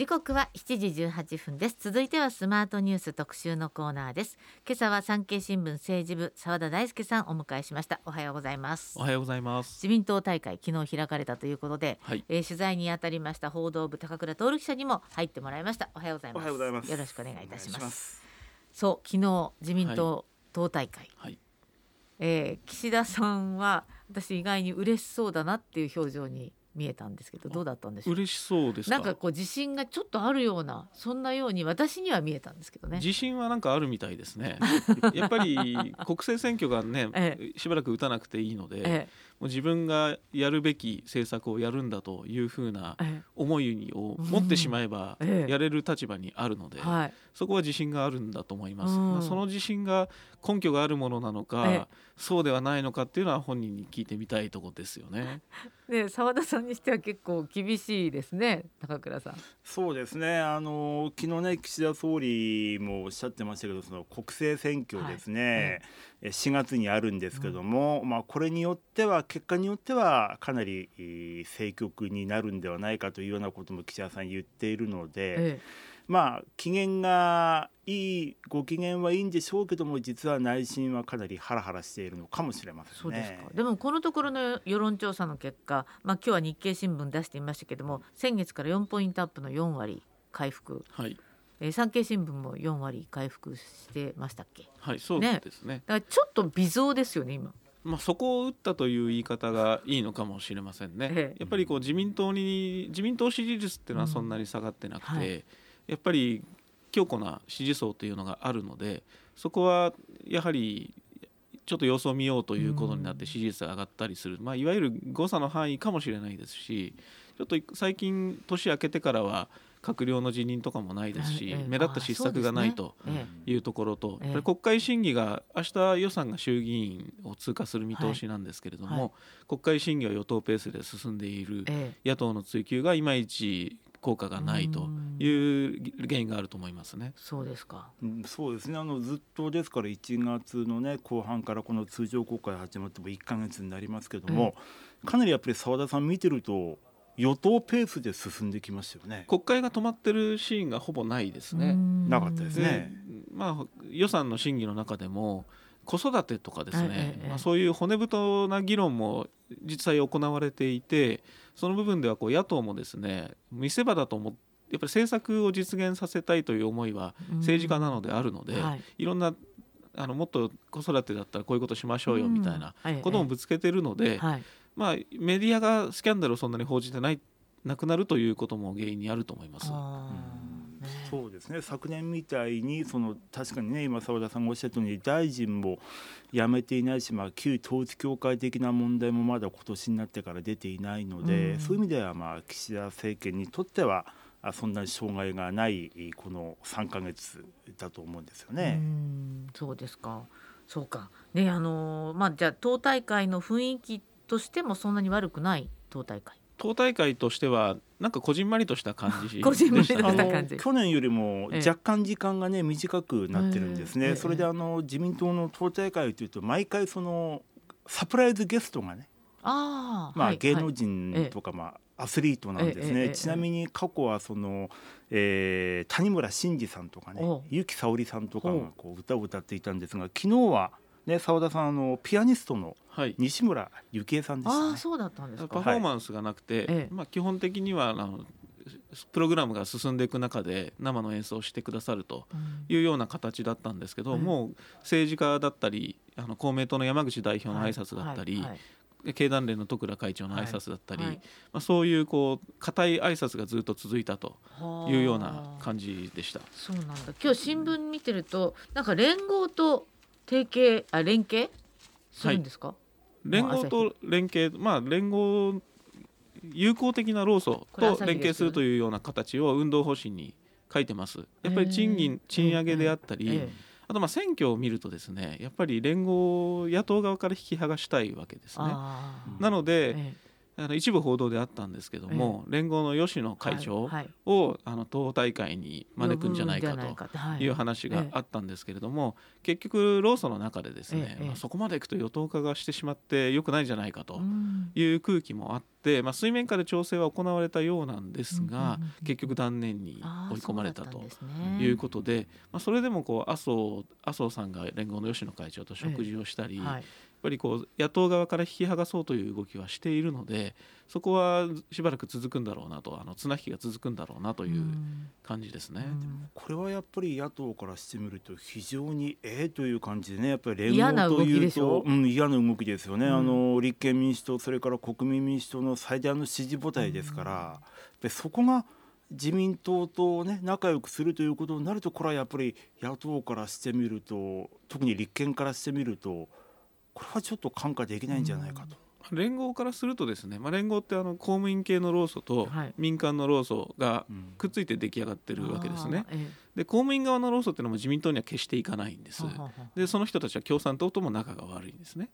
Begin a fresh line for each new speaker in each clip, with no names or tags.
時刻は7時18分です。続いてはスマートニュース特集のコーナーです。今朝は産経新聞政治部澤田大輔さんお迎えしました。おはようございます。
おはようございます。
自民党大会昨日開かれたということで、
はい。
えー取材に当たりました報道部高倉徹記者にも入ってもらいました。おはようございます。
おはようございます。
よろしくお願いいたします。そう昨日自民党党大会、
はい。
えー岸田さんは私意外に嬉しそうだなっていう表情に見えたんですけどどうだったんでしょう？
嬉しそうですか？
なんかこう自信がちょっとあるようなそんなように私には見えたんですけどね。
自信はなんかあるみたいですね。やっぱり国政選挙がね、
え
しばらく打たなくていいので、
え
もう自分がやるべき政策をやるんだというふうな
ええ。
思いを持ってしまえばやれる立場にあるので、そこは自信があるんだと思います、
うん。
まあその自信が根拠があるものなのか、
ええ。
そうではないのかっていうのは本人に聞いてみたいところですよね。
で澤田さんにしては結構厳しいですね高倉さん。
そうですね。あの昨日ね岸田総理もおっしゃってましたけどその国政選挙ですね、え4月にあるんですけども、まあ、これによっては結果によってはかなりえー政局になるんではないかというようなことも岸田さん言っているので、
え
まあ機嫌がいいご機嫌はいいんでしょうけども実は内心はかなりハラハラしているのかもしれませんね。
そうですか。でもこのところの世論調査の結果、まあ今日は日経新聞出していましたけども、先月から4ポイントアップの4割回復、
はい、
えー、産経新聞も4割回復してましたっけ？
はい、そう
ね
ですね。
だからちょっと微増ですよね今。
まあ、そこを打ったという言い方がいいのかもしれませんね。
ええ。
やっぱりこう自民党に自民党支持率っていうのはそんなに下がってなくて、
うんはい。
やっぱり強固な支持層というのがあるのでそこはやはりちょっと様子を見ようということになって支持率が上がったりする、まあ、いわゆる誤差の範囲かもしれないですしちょっと最近年明けてからは閣僚の辞任とかもないですし、
ええ。
目立った失策がないと。いうところと、国会審議が明日予算が衆議院を通過する見通しなんですけれども、国会審議は与党ペースで進んでいる
ええ。
野党の追及がいまいち効果がないという原因があると思いますね。
そうですか。
うんそうですね。あのずっとですから1月のね後半からこの通常国会始まっても1か月になりますけども、かなりやっぱり澤田さん見てると与党ペースで進んできましたよね。
国会が止まってるシーンがほぼないですね。
なかったです
で
ね。
まあ、予算の審議の中でも子育てとかですね、まあ、そういう骨太な議論も実際行われていてその部分ではこう野党もですね見せ場だと思ってやっぱり政策を実現させたいという思いは政治家なのであるので、
はい
い、ろんなあのもっと子育てだったらこういうことしましょうよみたいな
うん
こともぶつけてるので、
はい。
まあ、メディアがスキャンダルをそんなに報じてないなくなるということも原因にあると思います。
そうですね昨年みたいにその確かにね今澤田さんがおっしゃったように大臣も辞めていないし、まあ、旧統一教会的な問題もまだ今年になってから出ていないので、
うん
そういう意味ではまあ岸田政権にとってはあそんなに障害がないこの3か月だと思うんですよ
う
ね。
んそうですか。そうか。ねあのーまあじゃあ党大会の雰囲気としてもそんなに悪くない党大会。
党大会としてはなんかこじんまりとした感じでした
こじんまりと
ね
した感じ。
去年よりも
ええ。
若干時間がね短くなってるんですね、
ええ
それであの自民党の党大会というと毎回そのサプライズゲストがね
ああ。
まあ、
はい
芸能
はい。
人とか、まあ、アスリートなんですね、
ええええ
ちなみに過去はその、えー谷村新司さんとかね
おう。
由紀さおりさんとかがこう歌を歌っていたんですが昨日はね澤田さんあのピアニストの
はい
西村ゆきえさんでしたね。
ああそうだったんですか。
パフォーマンスがなくて、
ええ
まあ、基本的にはあのプログラムが進んでいく中で生の演奏をしてくださると
うん
いうような形だったんですけど、
うん
もう政治家だったりあの公明党の山口代表の挨拶だったり、
はいはい
経団連の徳倉会長の挨拶だったり、
はい
まあ、そういうこう固い挨拶がずっと続いたと
はい
いうような感じでした。
そうなんだ。今日新聞見てるとなんか連合と提携あ連携？するんですか？
連合と連携、まあ、連合友好的な労組と連携するというような形を運動方針に書いてます。やっぱり賃金賃上げであったり、
え
あとまあ選挙を見るとですねやっぱり連合を野党側から引き剥がしたいわけですね。なので、
え
あの一部報道であったんですけども、連合の吉野会長
はいはい。
を、あの党大会に招くんじゃないか
とは
と。い。う話があったんですけれども、結局労組の中でですね、
ええ
まあそこまでいくと与党化がしてしまって良くないんじゃないかと
うん。
いう空気もあって、まあ、水面下で調整は行われたようなんですが、
うんうんうんうん。
結局断念に追い込まれたと
そうだったんですね。
いうことで、まあ、それでもこう麻生麻生さんが連合の吉野会長と食事をしたり、ぱりこう野党側から引き剥がそうという動きはしているのでそこはしばらく続くんだろうなとあの綱引きが続くんだろうなという感じですね。
うん。
これはやっぱり野党からしてみると非常にええという感じでねやっぱり連
嫌な動き
合という
でしょ？
とうん、嫌な動きですよね、
うん。
あの立憲民主党それから国民民主党の最大の支持母体ですから、やっぱりそこが自民党とね仲良くするということになるとこれはやっぱり野党からしてみると特に立憲からしてみるとこれはちょっと看過できないんじゃないかと。
連合からするとですね、まあ、連合ってあの公務員系の労組と
はい
民間の労組が
うん
くっついて出来上がってるわけですね。
あーえ
で公務員側の労組っていうのも自民党には決していかないんです。でその人たちは共産党とも仲が悪いんですね。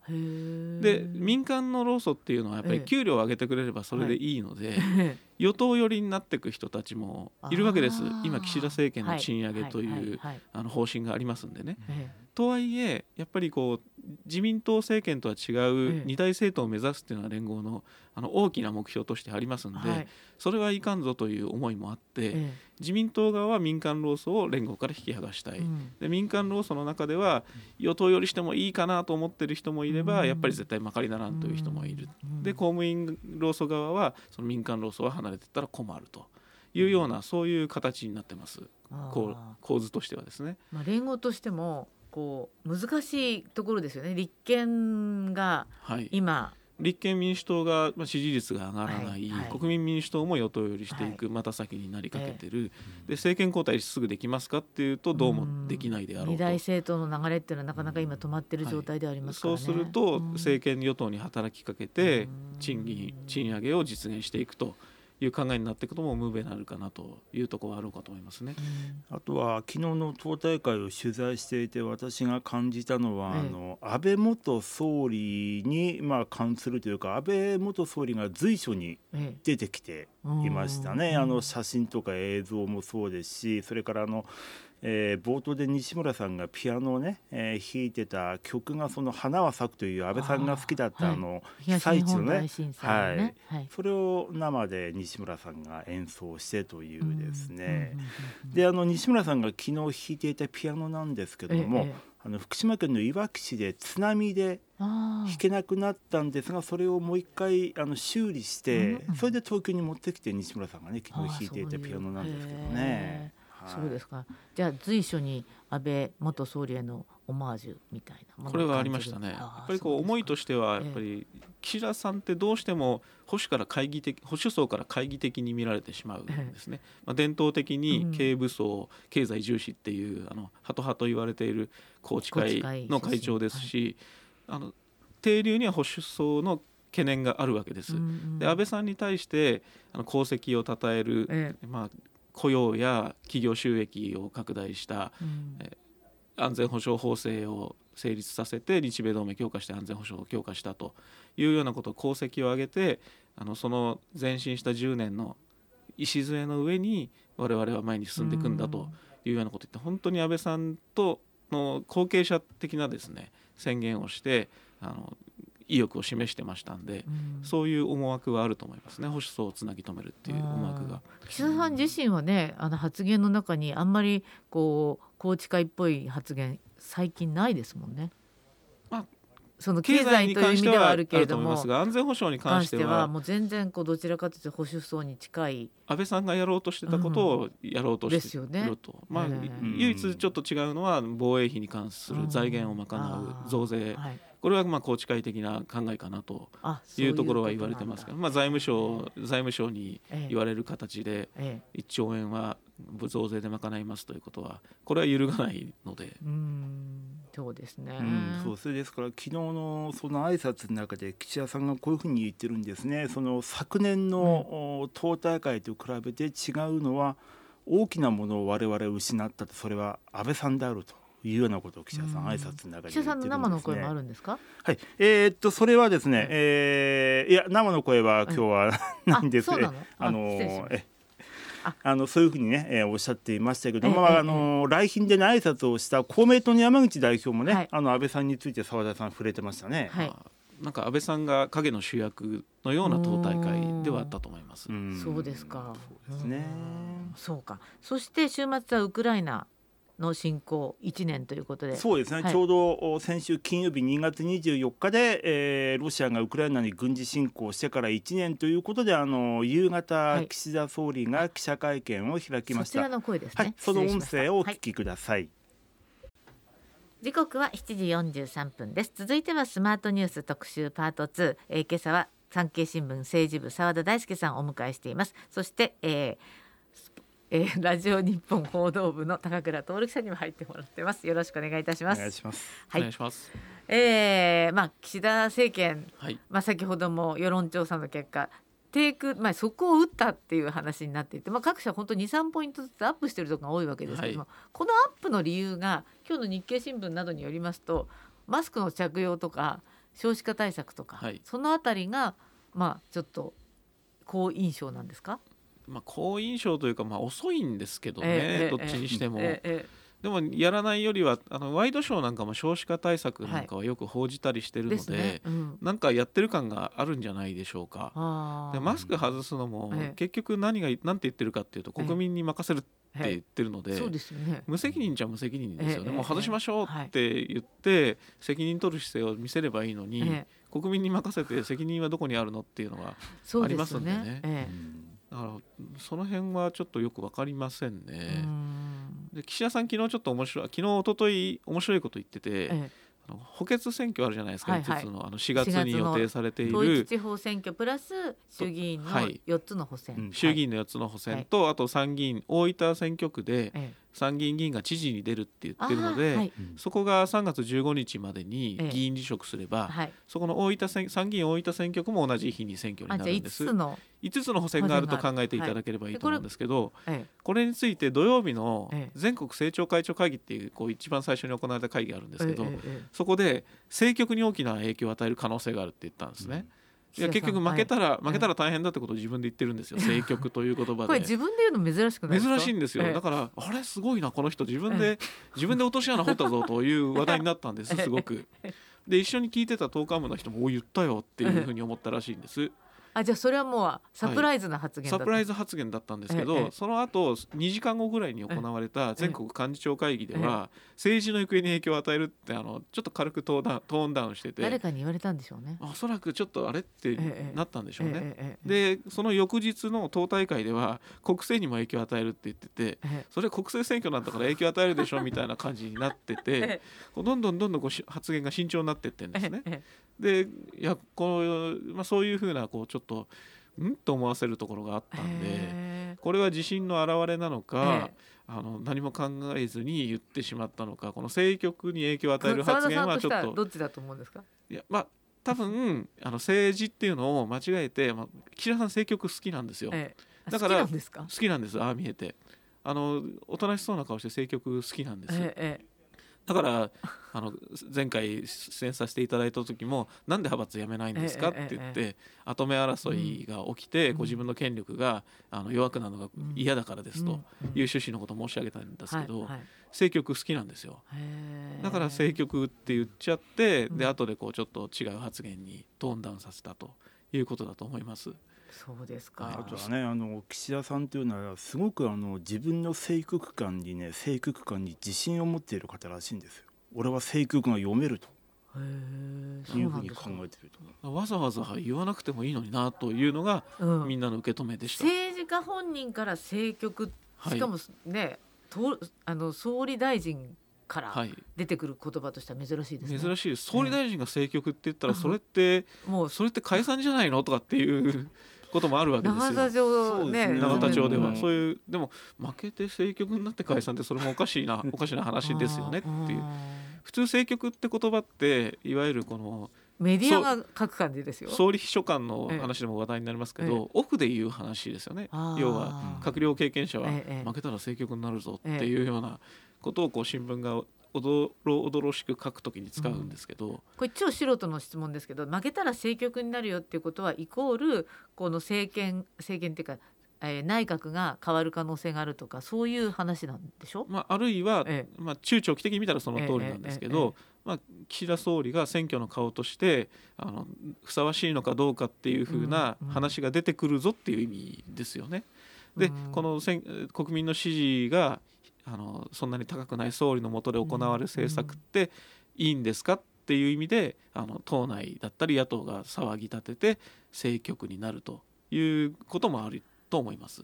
で民間の労組っていうのはやっぱ
ええ。
り給料を上げてくれればそれでいいので、
え
与党寄りになっていく人たちもいるわけです。今岸田政権の賃上げと
はい。
うあの方針がありますんでね。
え
とはいえやっぱりこう自民党政権とは違
ええ。
う二大政党を目指すっていうのは連合のあの大きな目標としてありますんで、
えはい。
それはいかんぞという思いもあって、
え
自民党側は民間労組を連合から引き剥がしたい、
えうん。
で民間労組の中では与党寄りしてもいいかなと思ってる人もいれば、
うん。
やっぱり絶対まかりならんという人もいる、
うん。
で公務員労組側はその民間労組は離れてったら困るというようなそういう形になってます。こう構図としてはですね。
まあ、連合としてもこう難しいところですよね。立憲が
はい、
今
立憲民主党がまあ支持率が上がらない、
はいはい。
国民民主党も与党寄りしていく、また先になりかけてる、で政権交代すぐできますかっていうとどうもできないであろうと。
二大政党の流れっていうのはなかなか今止まってる状態ではありますからね、
そうすると
うん。
政権与党に働きかけて
うん。
賃金賃上げを実現していくという考えになっていくこともムーベになるかなというところはあろうかと思いますね。
あとは昨日の党大会を取材していて私が感じたのは、
ええ
あの安倍元総理にまあ関するというか安倍元総理が随所に
ええ
出てきていましたね、
うん。
あの写真とか映像もそうですしそれからあの、えー冒頭で西村さんがピアノをね、えー弾いてた曲がその「花は咲く」という安倍さんが好きだった
あ
の被災地のね
大震災のね、はい。
それを生で西村さんが演奏してというですね、であの西村さんが昨日弾いていたピアノなんですけども、
ええええ。
あの福島県のいわき市で津波で弾けなくなったんですがそれをもう一回あの修理して、
うんうん
それで東京に持ってきて西村さんがね昨日弾いていたピアノなんですけどね。
そうですか。じゃあ随所に安倍元総理へのオマージュみたいなものを
これはありましたね。やっぱりこう思いとしてはやっぱり岸田さんってどうしても保守から懐疑的保守層から懐疑的に見られてしまうんですね。まあ伝統的に経営武装、経済重視っていうあのハト派と言われている宏池会の会長ですし、あの定流には保守層の懸念があるわけです。で安倍さんに対してあの功績を称える、
え。
まあ雇用や企業収益を拡大した
うん。
え安全保障法制を成立させて日米同盟強化して安全保障を強化したというようなこと功績を挙げてあのその前進した10年の礎の上に我々は前に進んでいくんだというようなことを言って本当に安倍さんとの後継者的なですね宣言をしてあの意欲を示してましたんで
うん
そういう思惑はあると思いますね保守層をつなぎ止めるっていう思惑が。
岸田さん自身はねあの発言の中にあんまりこう宏池会っぽい発言最近ないですもんね。
まあ
その経済という意味ではあるけれども
安全保障に関
関して
は
はもう全然こうどちらかというと保守層に近い
安倍さんがやろうとしてたことをやろうとしていると、
ね。
まあ、
ええ
唯一ちょっと違うのは防衛費に関する財源を賄う増税、
はい、
これはまあ宏池会的な考えかなと
あ
いうところは言われてますけど、まあ、財務省財務省に言わ
れ
れる形で
ええ
1兆円は増税で賄いますということはこれは揺るがないので。
うんそうですね。
うん、そうそれですから昨日のその挨拶の中で岸田さんがこういうふうに言ってるんですね。その昨年の、お党大会と比べて違うのは大きなものを我々失ったとそれは安倍さんであるというようなことを岸田さん
うん。
挨拶の中で
記者さんの生の声もあ
る
るんですか？
はい、えーっとそれはですね、
はい
えーいや生の声は今日は ないんです
あそうなの？あ
あのえ
あ。
あのそういうふうにね、えーおっしゃっていましたけど、
ええ
まあ、
ええ
あの来賓での挨拶をした公明党の山口代表もね、
はい。
あの安倍さんについて澤田さん触れてましたね。
はい。
まあなんか安倍さんが影の主役のような党大会ではあったと思います。
ん。
そうですか。
そうですね。
うんそうか。そして週末はウクライナの侵攻1年ということで。
そうですね、
はい。
ちょうどお先週金曜日2月24日で、えーロシアがウクライナに軍事侵攻してから1年ということであの夕方、
はい。
岸田総理が記者会見を開きました。
そちらの声ですね、
はい、その音声をお聞きください。
時刻は7時43分です。続いてはスマートニュース特集パート2、えー今朝は産経新聞政治部澤田大輔さんをお迎えしています。そして、えーえーラジオ日本報道部の高倉徹記者にも入ってもらってますよろしくお願いいたし
お
ます
願いします。
はい
お願いします。
えーまあ岸田政権
はい。
まあ、先ほども世論調査の結果低空、まあ、そこを打ったっていう話になっていて、まあ、各社本当に23ポイントずつアップしてるところが多いわけですけども、
はい
このアップの理由が今日の日経新聞などによりますとマスクの着用とか少子化対策とか、
はい
そのあたりが、まあ、ちょっと好印象なんですか、
まあ好印象というかまあ遅いんですけどね、
ええ
どっちにしても。
ええ
でもやらないよりはあのワイドショーなんかも少子化対策なんかはよく報じたりしてるので,、
ですね。うん。
なんかやってる感があるんじゃないでしょうか。でマスク外すのも、
ええ。
結局何が何て言ってるかっていうと
ええ
国民に任せるって
はい
言ってるので、
そうでね。
無責任じゃ無責任ですよね、
ええ
もう外しましょうって言って責任取る姿勢を見せればいいのに、
ええ。
国民に任せて責任はどこにあるのっていうのがありますんでね。
え
だからその辺はちょっとよく分かりません
え
ね。
うん。
で岸田さん昨日ちょっと面白い昨日一昨日面白いこと言ってて、
ええ。
あの補欠選挙あるじゃないですか、
はいはい。
5つのあの4月に予定されてい
統一
る
地方選挙プラス衆議院の
はい
4つの補選、
うん
衆議院の4つの補選と、あと参議院大分選挙区で
ええ
参議院議員が知事に出るって言ってるの
あ
で、
ーはい。
そこが3月15日までに
ええ。
議員辞職すれば、
はい、
そこの大分選参議院大分選挙区も同じ日に選挙に
あじゃあ5
なるんです
つの、
5つの補選があると考えていただければいいと思うんですけど、
え
これについて土曜日の
ええ。
全国政調会長会議っていうこう一番最初に行われた会議があるんで
え
すけど、
えええ
そこで政局に大きな影響を与える可能性があるって言ったんですね。いや結局負けたら、
い。
負けたら大変だってことを自分で言ってるんですよ政局という言葉で。
これ自分で言うの珍しくないですか？
珍しいんですよ、
ええ。
だからあれすごいなこの人自分で自分で落とし穴掘ったぞという話題になったんですすごく。で一緒に聞いてた党幹部の人も「お言ったよ」っていうふうに思ったらしいんです。
あじゃあそれはもうサプライズな発言だった、
サプライズ発言だったんですけど、
ええ
その後2時間後ぐらいに行われた全国幹事長会議では、政治の行方に影響を与えるってあのちょっと軽くトーンダウントーンダウンしてて。
誰かに言われたんでしょうね。
おそらくちょっとあれって
ええ
なったんでしょうね。
ええええ
でその翌日の党大会では国政にも影響を与えるって言ってて
ええ。
それ国政選挙なんだから影響を与えるでしょみたいな感じになっててどんどんどんどんこうし発言が慎重になってってんですね。
ええ。
でいやこう、まあ、そういうふうなこうちょっとん？と思わせるところがあったんで。
え
これは自信の表れなのか、
ええ。
あの何も考えずに言ってしまったのかこの政局に影響を与える発言はちょっと
どっちだと思うんですか？
いやまあ多分あの政治っていうのを間違えて、まあ、岸田さん政局好きなんですよ、
ええ。
だから
好きなんです
ああ見えて。あのおとなしそうな顔して政局好きなんです、
えええ
だからあの前回出演させていただいた時も「なんで派閥辞めないんですか?」
ええ
って言って後目争いが起きて、
うん
ご自分の権力があの弱くなるのが嫌だからですと。いう趣旨のことを申し上げたんですけど、政局好きなんですよだから政局って言っちゃって、
うん
で後でこうちょっと違う発言にトーンダウンさせたということだと思います。
そうですか。
はい
あとはねあの岸田さんというのはすごくあの自分の政局観にね政局観に自信を持っている方らしいんですよ。俺は政局が読めると
へえそ
いううふうんに
なですか。
考えていると。
わざわざ言わなくてもいいのになというのが
うん
みんなの受け止めでした。
政治家本人から政局
はい
しかもね、とあの総理大臣から
はい、
出てくる言葉としては珍しいですね。
珍しいです総理大臣が政局って言ったら
うん
それって
もう
それって解散じゃないの？とかっていうこともあるわけですよ。
永田町ね。
そうですね。
永田町では、
うん。
そういうでも負けて政局になって解散ってそれもおかしいなおかしな話ですよねっていう。
あ
普通政局って言葉っていわゆるこの
ーメディアが書く感じですよ。
総理秘書官の話でも話題になりますけど、
ええ。
奥で言う話ですよね。要は閣僚経験者は
ええ
負けたら政局になるぞっていうようなことをこう新聞がおどろおどろしく書くときに使うんですけど、
これ超素人の質問ですけど負けたら政局になるよっていうことはイコールこの政権政権っていうか、えー内閣が変わる可能性があるとかそういう話なんでしょ？
まあ、あるいは、
え
まあ、中長期的に見たらその通りなんですけど、まあ、岸田総理が選挙の顔としてあのふさわしいのかどうかっていうふうな
うんうん
話が出てくるぞっていう意味ですよね。で、
うん。
この選国民の支持があのそんなに高くない総理の下で行われる政策っていいんですかっていう意味であの党内だったり野党が騒ぎ立てて政局になるということもあると思います。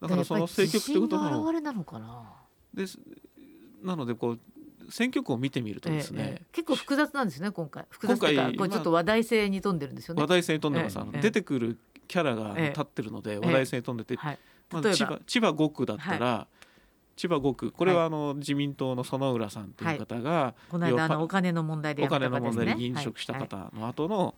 だからその政局ということの
やっぱり自信のなのかな、
ですなのでこう選挙区を見てみるとですね、
ええええ。結構複雑なんですね今回。複雑っていうか
今回
これちょっと話題性に富んでるんですよね。
話題性に富んでます、
え
出てくるキャラが立ってるので話題性に富んでて、
はい、
ま
例えば。
ず千葉千葉5区だったら、千葉5区これはあの自民党の園浦さんという方が、
この間のお金の問題で
お
やめた
金の問。題で議員職した
はい
方の後の,、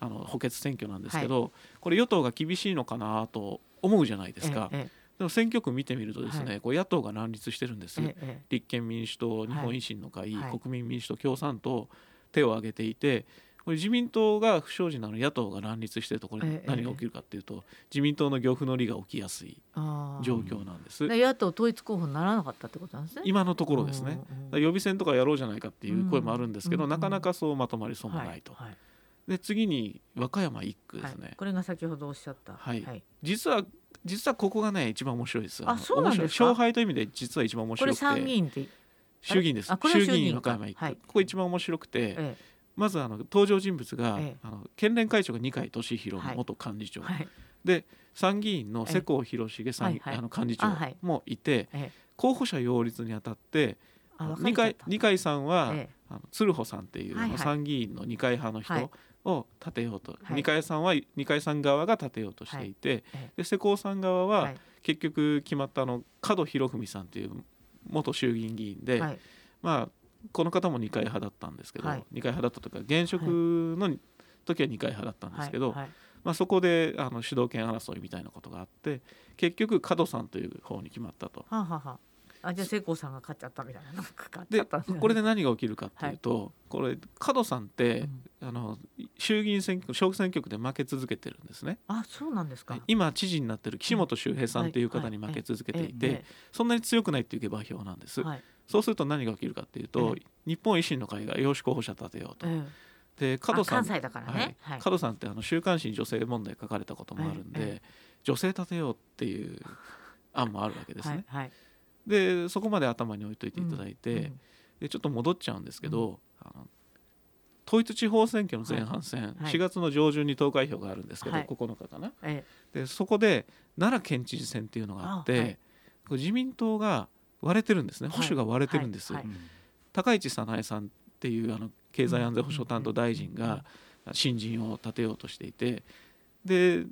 あの補欠選挙なんですけど、これ与党が厳しいのかなと思うじゃないですか、
え
でも選挙区見てみるとですね、
は
こう野党が乱立してるんです、
ええええ。
立憲民主党日本維新の会、
はい。
国民民主党共産党手を挙げていてこれ自民党が不祥事なのに野党が乱立してるとこれ
ええ
何が起きるかっていうと、自民党の漁夫の利が起きやすい状況なんです、
で野党統一候補にならなかったってことなんですね。
今のところですね、予備選とかやろうじゃないかっていう声もあるんですけど、
うん
なかなかそうまとまりそうもないと、
はいはい。
で次に和歌山1区ですね、
はい。これが先ほどおっしゃった。
はい。実は実はここがね一番面白いです。
あ
の
そうなんです
勝敗という意味で実は一番面
これ
白くて。
参議院って、
衆議院です。衆議
院
和歌山1区、
はい。
ここ一番面白くて、
え
まずあの登場人物が、
ええ。
あの県連会長が二階俊博
はい。
元幹事長、
えはい。
で参議院の世耕弘成参議、
はいはい。
あの幹事長もいて、
ええ。
候補者擁立にあたって二階二階さんは、
ええ。
あの鶴穂さんっていう、
はいはい。
参議院の二階派の
はい。
人を立てようと、
はい。
二階さんは二階さん側が立てようとしていて、
ええ。
で世耕さん側は、
はい。
結局決まったあの門博文さんという元衆議院議員で、
はい。
まあこの方も二階派だったんですけど、
はい。
二階派だったというか現職の時は二階派だったんですけど、
はい。はい。
まあ、そこであの主導権争いみたいなことがあって結局門さんという方に決まったと。
はあ、はあはあ、あじゃあ聖光さんが勝っちゃったみたいななんか
でこれで何が起きるかっていうと、これ門さんって、あの衆議院選挙小選挙区で負け続けてるんですね。
あそうなんですか。
今知事になってる岸本周平さんっていう方に負け続けていて、
ええ。
そんなに強くないっていう下馬評なんです。
はい
そうすると何が起きるかっていうと、
え
日本維新の会が養子候補者立てようと。
え
で
え
門さん
あ関西だからね。
は
はい。い。
門さんってあの週刊誌に女性問題書かれたこともあるんで、
ええ
女性立てようっていう案もあるわけですね。
はい。はい。
でそこまで頭に置いといていただいて、
うん。
でちょっと戻っちゃうんですけど、あの統一地方選挙の前半戦、
はい。
4月の上旬に投開票があるんですけど、
はい。
9日かな。
え
でそこで奈良県知事選っていうのがあって自民党が割れてるんですね。
はい。
保守が割れてるんです、高市早苗さんっていうあの経済安全保障担当大臣が新人を立てようとしていてで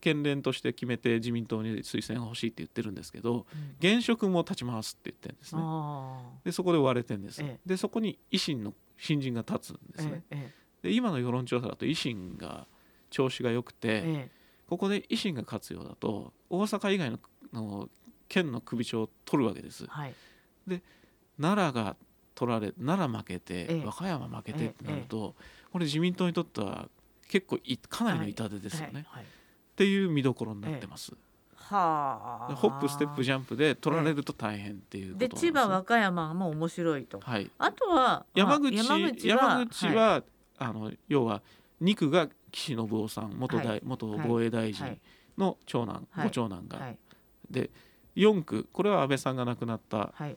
県連として決めて自民党に推薦が欲しいって言ってるんですけど
え
現職も立ち回すって言ってるんですね。
あ
でそこで割れてるんです、
ええ。
でそこに維新の新人が立つんで
あ
すね、
え
で今の世論調査だと維新が調子が良くて、
ええ。
ここで維新が勝つようだと大阪以外のの県の首長を取るわけです。
えはい。
奈良が取られ奈良負けて、
ええ。
和歌山負けて
ええ
ってなると、これ自民党にとっては結構いかなりの痛手ですよね、
はいはい。
っていう見どころになってます、
はあ。
ホップステップジャンプで取られると大変っていうことです、
で千葉和歌山も面白いと。
はい。
あとは
山口
まあ
山口は,、
はい。
あの要は2区が岸信夫さん元大、
はい。
元防衛大臣
はい。
の長男、
はい。
ご長男が、
はい。
で4区これは安倍さんが亡くなった
はい。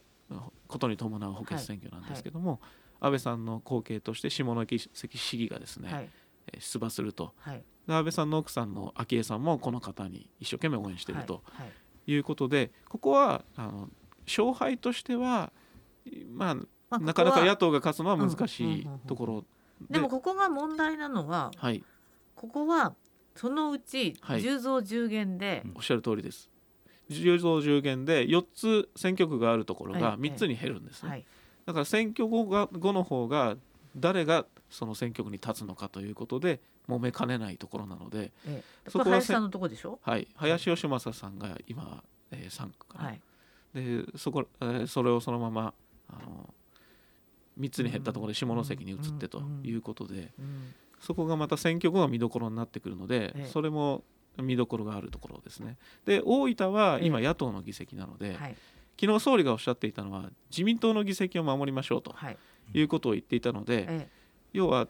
ことに伴う補欠選挙なんですけども、安倍さんの後継として下関市議がですね、
はい。
えー出馬すると。
はい。
で安倍さんの奥さんの昭恵さんもこの方に一生懸命応援していると
はい。
い。うことで、ここはあの勝敗としては、まあ、
まあ
なかなか野党が勝つのは難しいところ
で。もここが問題なのは
はい、
ここはそのうち
はい。
10増10減で、
おっしゃる通りです。10増10減で4つ選挙区があるところが
ええ
3つに減るんですね。
はい。
だから選挙後が後の方が誰がその選挙区に立つのかということで揉めかねないところなので、
ええ、
そこは
林さんのとこでしょ？
はい、林芳正さんが今、えー、3区かな、
はい。
でそこ、えーそれをそのままあの3つに減ったところで下関に移ってということで
うん。
そこがまた選挙後が見どころになってくるので
ええ。
それも見どころがあるところですね。で大分は今
ええ。
野党の議席なので
はい。
昨日総理がおっしゃっていたのは自民党の議席を守りましょうと
はい。
いうことを言っていたので
え
要は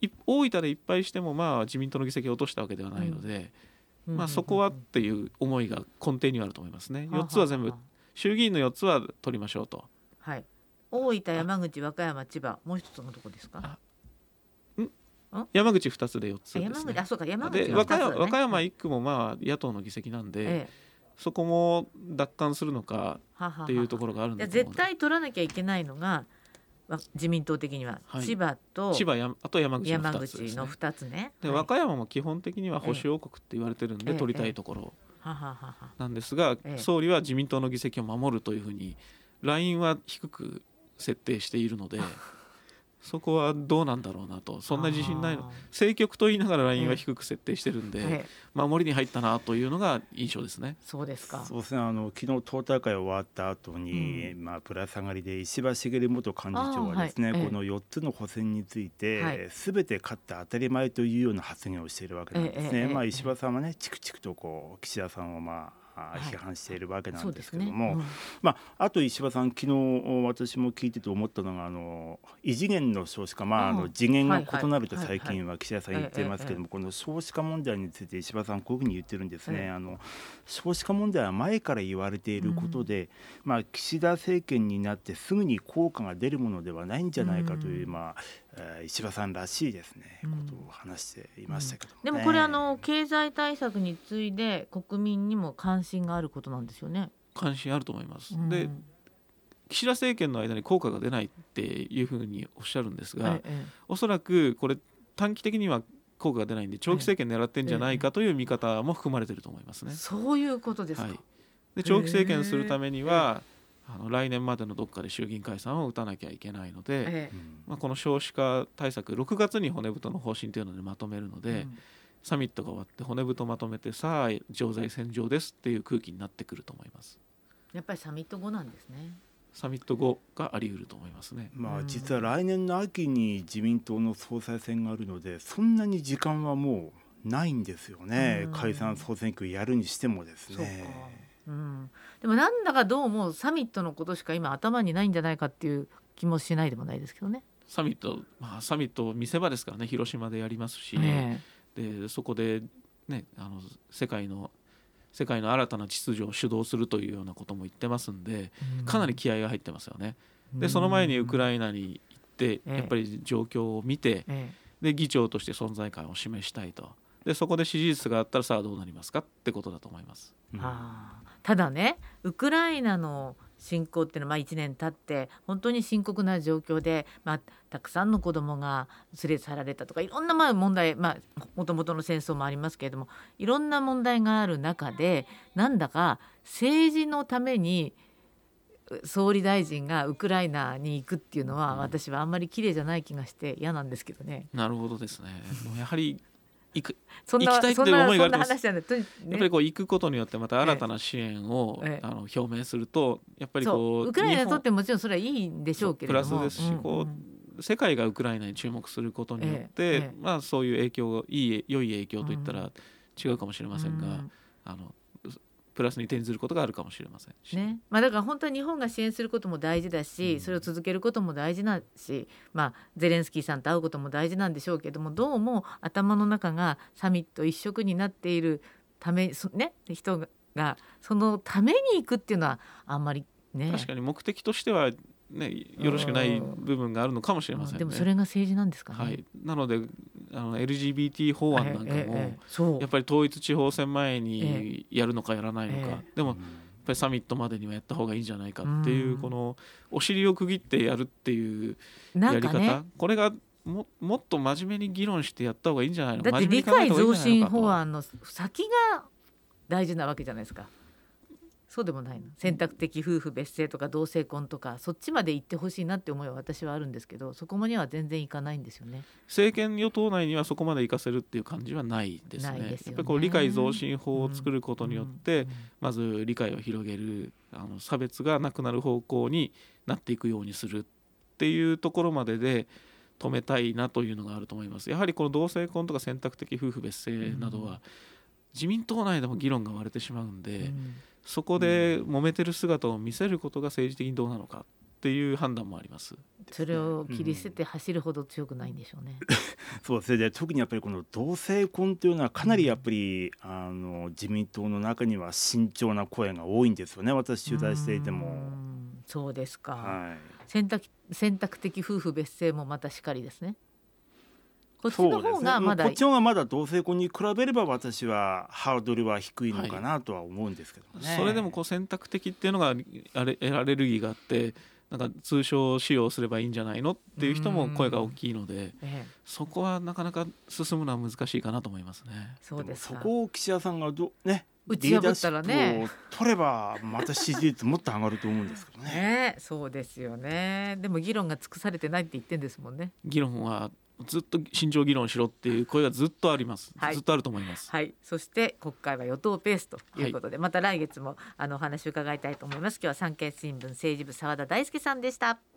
い大分でいっぱいしてもまあ自民党の議席を落としたわけではないので、
え
まあ、そこはっていう思いが根底にはあると思いますね。
はあ
4つは全部
は
衆議院の4つは取りましょうと。
あはい。大分山口和歌山千葉もう一つのとこですか？
あ山口2つで4つ
あ
ですね。
山口あ。そうか山口ね
和歌山和歌山1区もまあ野党の議席なんで、
ええ。
そこも奪還するのかっていうところがあるんで
絶対取らなきゃいけないのがわ自民党的には、
はい。
千葉と
千葉やあと山口の
山
2つです、ね。
口の。2つね。
で
はい。
和歌山も基本的には保守王国って言われてるんで
ええ。
取りたいところ。なんですが、
ええ。
総理は自民党の議席を守るというふうにラインは低く設定しているので そこはどうなんだろうなと。そんな自信ないの。
あ
政局と言いながらラインは低く設定してるんで、
ーえ。え
守りに入ったなというのが印象ですね。
そうですか。
そうですね。あの昨日党大会終わった後に、まあプラス上がりで石破茂元幹事長はですね、
はいええ
この4つの補選について、
はい。
すべて勝って当たり前というような発言をしているわけなんですね。
ええええ
まあ石破さんはねチクチクとこう岸田さんをまあ批判しているわけなんで
す
けども、
うん。
まあ、あと石破さん昨日私も聞いてて思ったのがあの異次元の少子化、まあ、あ
うん。
の次元が
はいはい
異なると
はいはい
最近は岸田さん言ってますけども、この少子化問題について石破さんこういうふうに言ってるんですね。
ええ。
あの少子化問題は前から言われていることで、まあ、岸田政権になってすぐに効果が出るものではないんじゃないかという、
うん。
まあえー石破さんらしいですね、
うん
ことを話していましたけどね、
でもこれあの経済対策について国民にも関心があることなんですよね。
関心あると思います。
うん
で岸田政権の間に効果が出ないっていうふうにおっしゃるんですが、
ええ
おそらくこれ短期的には効果が出ないんで長期政権狙ってんじゃないかという見方も含まれてると思いますね。
そういうことですか。
はい、で長期政権するためにはあの来年までのどっかで衆議院解散を打たなきゃいけないので、
ええ
うん
まあ、この少子化対策6月に骨太の方針というのでまとめるので、
うん
サミットが終わって骨太まとめてさあ常在戦場ですっていう空気になってくると思います。
やっぱりサミット後なんですね。
サミット後があり得ると思いますね。
まあ、
うん
実は来年の秋に自民党の総裁選があるのでそんなに時間はもうないんですよね、
うん
解散総選挙やるにしてもです
そうか
ね。。
うん。でもなんだかどうもサミットのことしか今頭にないんじゃないかっていう気もしないでもないですけどね。
サミット、まあ、サミット見せ場ですからね広島でやりますし、
え
でそこで、ね、あの世界の世界の新たな秩序を主導するというようなことも言ってますんで
え
かなり気合が入ってますよね。でその前にウクライナに行って
ええ。
やっぱり状況を見て
え。
で議長として存在感を示したいとでそこで支持率があったらさあどうなりますかってことだと思います。
うん
ああただねウクライナの侵攻っていうのはまあ1年経って本当に深刻な状況で、まあ、たくさんの子どもが連れ去られたとかいろんなまあ問題まあもともとの戦争もありますけれどもいろんな問題がある中でなんだか政治のためにう総理大臣がウクライナに行くっていうのは私はあんまり綺麗じゃない気がして嫌なんですけどね。
なるほどですね。もうやはり行く
そんな
行きたいっていう思いがある
んな話じゃないとにね
やっぱりこう行くことによってまた新たな支援を、
ええ。
あの表明するとやっぱり
そ
こう
う。ウクライナにとっ
日
てもちろんそれはいいんでしょうけれど
プラスですし
ん
こう
うん
世界がウクライナに注目することによって、
え
まあそういう影響いい良い影響といったら違うかもしれませんが、
うん。
あのプラスに転ずることがあるかもしれませんし、
ね。まあ、だから本当は日本が支援することも大事だし、
うん。
それを続けることも大事だし、まあ、ゼレンスキーさんと会うことも大事なんでしょうけどもどうも頭の中がサミット一色になっているため、そね、人がそのために行くっていうのはあんまりね。
確かに目的としては、ね、よろしくない部分があるのかもしれませんね。
でもそれが政治なんですかね。
はい、なのであの LGBT 法案なんかも、やっぱり統一地方選前
え
にやるのかやらないのか、
え
でもやっぱりサミットまでにはやった方がいいんじゃないかっていう、
うん。
このお尻を区切ってやるっていうやり方、
ね
これがももっと真面目に議論してやった方がいいんじゃないの？
だって理解増進法案の先が大事なわけじゃないですか。そうでもないの。選択的夫婦別姓とか同性婚とかそっちまで行ってほしいなって思いは私はあるんですけどそこまでは全然いかないんですよね。
政権与党内にはそこまで行かせるっていう感じはないですね。
すよね。
やっぱりこう理解増進法を作ることによって、
うん
まず理解を広げるあの差別がなくなる方向になっていくようにするっっていうところまでで止めたいなというのがあると思います。やはりこの同性婚とか選択的夫婦別姓などは自民党内でも議論が割れてしまうんで、
うん
そこで揉めてる姿を見せることが政治的にどうなのかっていう判断もあります。
それを切り捨てて走るほど強くないんでしょうね。
そうですねで特にやっぱりこの同性婚というのはかなりやっぱり、あの自民党の中には慎重な声が多いんですよね私取材していて
う
も。
んそうですか。
はい
選択選択的夫婦別姓もまたしかりですね。こっちの方がまだ、
こっちの方がまだ同性婚に比べれば私はハードルは低いのかなとは思うんですけどもね。
それでもこう選択的っていうのがあれアレルギーがあってなんか通称使用すればいいんじゃないのっていう人も声が大きいので
ええ
そこはなかなか進むのは難しいかなと思いますね。
そうですか。
そこを岸田さんがどね
打ち破ったらね
取ればまた支持率もっと上がると思うんですけどね。
ねえそうですよね。でも議論が尽くされてないって言ってんですもんね。
議論はずっと慎重議論しろっていう声がずっとあります、
はい
ずっとあると思います。
はい。そして国会は与党ペースということで、また来月もあのお話を伺いたいと思います。今日は産経新聞政治部澤田大輔さんでした。